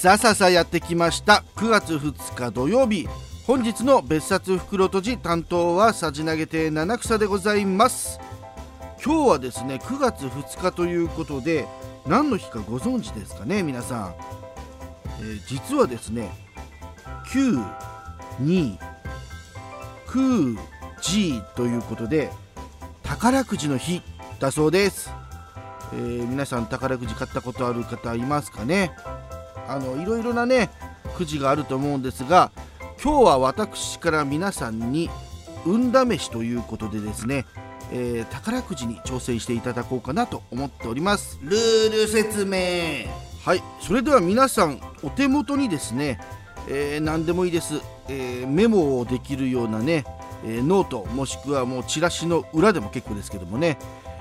さあさあさあやってきました。9月2日土曜日本日の別冊袋とじ担当はさじ投げ亭七草でございます。今日はですね9月2日ということで何の日かご存知ですかね皆さん、えー、実はですね9 2 9 G ということで宝くじの日だそうです、えー、皆さん宝くじ買ったことある方いますかね？あのいろいろなねくじがあると思うんですが今日は私から皆さんに運試しということでですね、えー、宝くじに挑戦していただこうかなと思っております。ルール説明。はい。それでは皆さんお手元にですね、えー、何でもいいです、えー、メモをできるようなね、えー、ノートもしくはもうチラシの裏でも結構ですけどもね、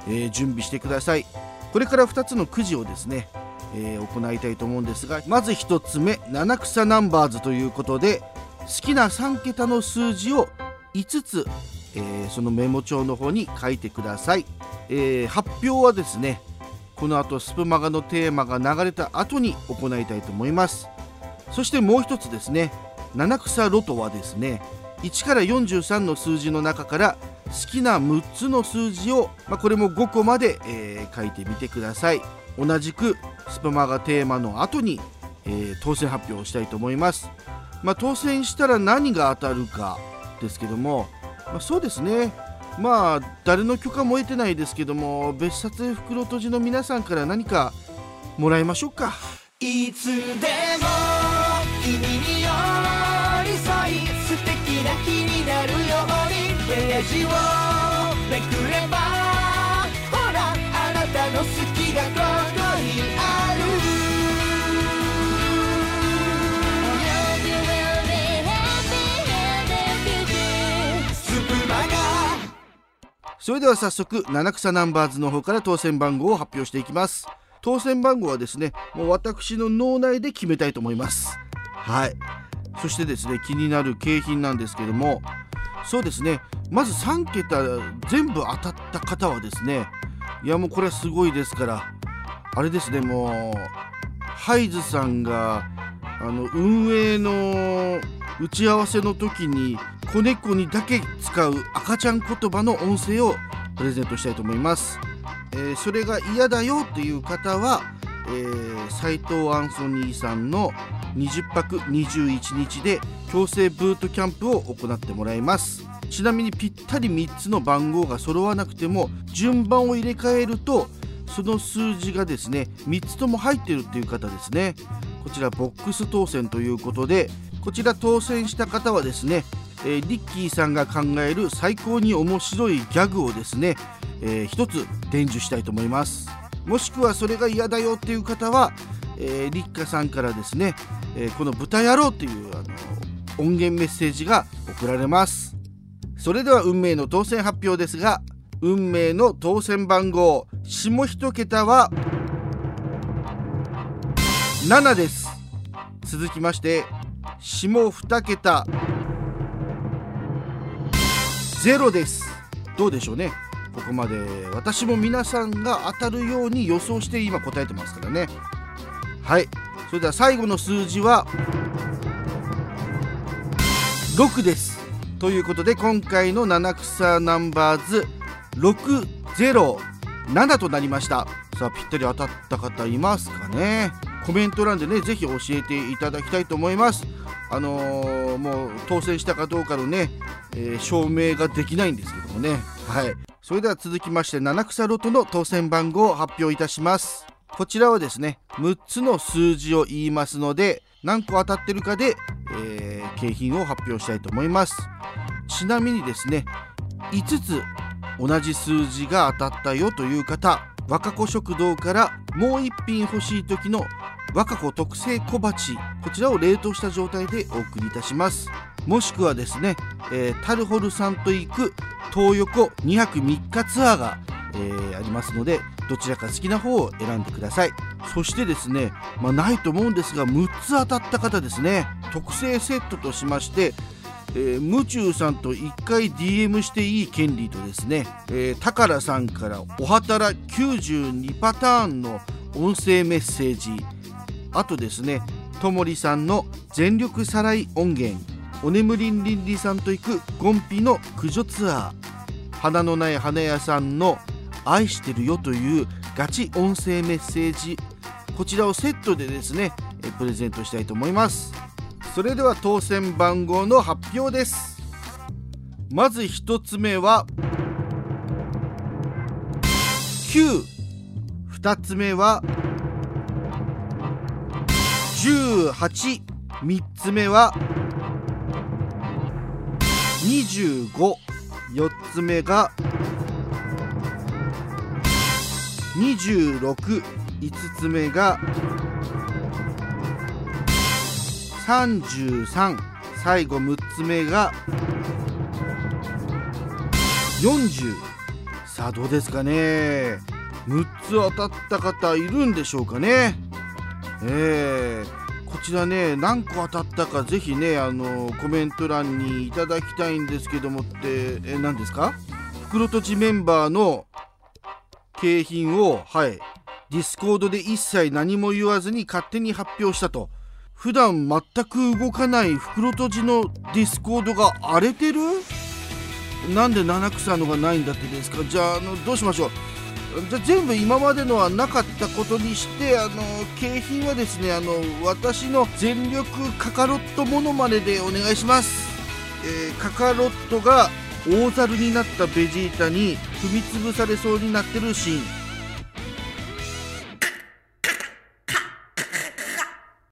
え準備してください。これから2つのくじをですね、え行いたいと思うんですがまず1つ目七草ナンバーズということで好きな3桁の数字を5つ、えー、そのメモ帳の方に書いてください、えー、発表はですねこの後スプマガのテーマが流れた後に行いたいと思います。そしてもう一つですね七草ロトはですね1から43の数字の中から好きな6つの数字を、まあ、これも5個まで、えー、書いてみてください。同じくスプマガテーマの後に、えー、当選発表をしたいと思います。まあ、当選したら何が当たるかですけども、まあ、そうですね。まあ誰の許可も得てないですけども別冊袋とじの皆さんから何かもらいましょうか。いつでも君に寄り添い素敵な日になるようにページをめくれ。それでは早速七草ナンバーズの方から当選番号を発表していきます。当選番号はですねもう私の脳内で決めたいと思います。はい。そしてですね気になる景品なんですけどもそうですねまず3桁全部当たった方はですねいやもうこれはすごいですからあれですねもうハイズさんがあの運営の打ち合わせの時に子猫にだけ使う赤ちゃん言葉の音声をプレゼントしたいと思います、えー、それが嫌だよっていう方は、えー、斉藤アンソニーさんの20泊21日で強制ブートキャンプを行ってもらいます。ちなみにぴったり3つの番号が揃わなくても順番を入れ替えるとその数字がですね3つとも入ってるっていう方ですね。こちらボックス当選ということでこちら当選した方はですね、えー、リッキーさんが考える最高に面白いギャグをですね、えー、一つ伝授したいと思います。もしくはそれが嫌だよっていう方は、えー、リッカさんからですね、えー、この豚野郎っていうあの音源メッセージが送られます。それでは運命の当選発表ですが運命の当選番号下一桁は7です。続きまして下2桁。0です。どうでしょうね。ここまで。私も皆さんが当たるように予想して今答えてますからね。はい。それでは最後の数字は6です。ということで今回の七草ナンバーズ607となりました。さあぴったり当たった方いますかね。コメント欄でね是非教えていただきたいと思います。あのー、もう当選したかどうかのね、えー、証明ができないんですけどもね。はい。それでは続きまして七草ロトの当選番号を発表いたします。こちらはですね6つの数字を言いますので何個当たってるかで、えー、景品を発表したいと思います。ちなみにですね5つ同じ数字が当たったよという方若子食堂からもう1品欲しい時の若子特製小鉢こちらを冷凍した状態でお送りいたします。もしくはですね、えー、タルホルさんと行く東横2泊3日ツアーが、えー、ありますのでどちらか好きな方を選んでください。そしてですね、まあ、ないと思うんですが6つ当たった方ですね特製セットとしましてえー、夢中さんと1回 DM していい権利とですね、えー、宝さんからお働92パターンの音声メッセージあとですねともりさんの全力さらい音源おねむりんりんりさんと行くゴンピの駆除ツアー花のない花屋さんの愛してるよというガチ音声メッセージこちらをセットでですねプレゼントしたいと思います。それでは当選番号の発表です。まず1つ目は92つ目は183つ目は254つ目が265つ目が33最後6つ目が40さあどうですかね。6つ当たった方いるんでしょうかね。えー、こちらね何個当たったかぜひねあのコメント欄にいただきたいんですけどもってえ何ですか？袋とじメンバーの景品をはいディスコードで一切何も言わずに勝手に発表したと。普段全く動かない袋とじのディスコードが荒れてる？なんで七草のがないんだってですか？じゃああのどうしましょう？じゃ全部今までのはなかったことにしてあの景品はですねあの私の全力カカロットモノマネでお願いします、えー、カカロットが大猿になったベジータに踏み潰されそうになってるシーン。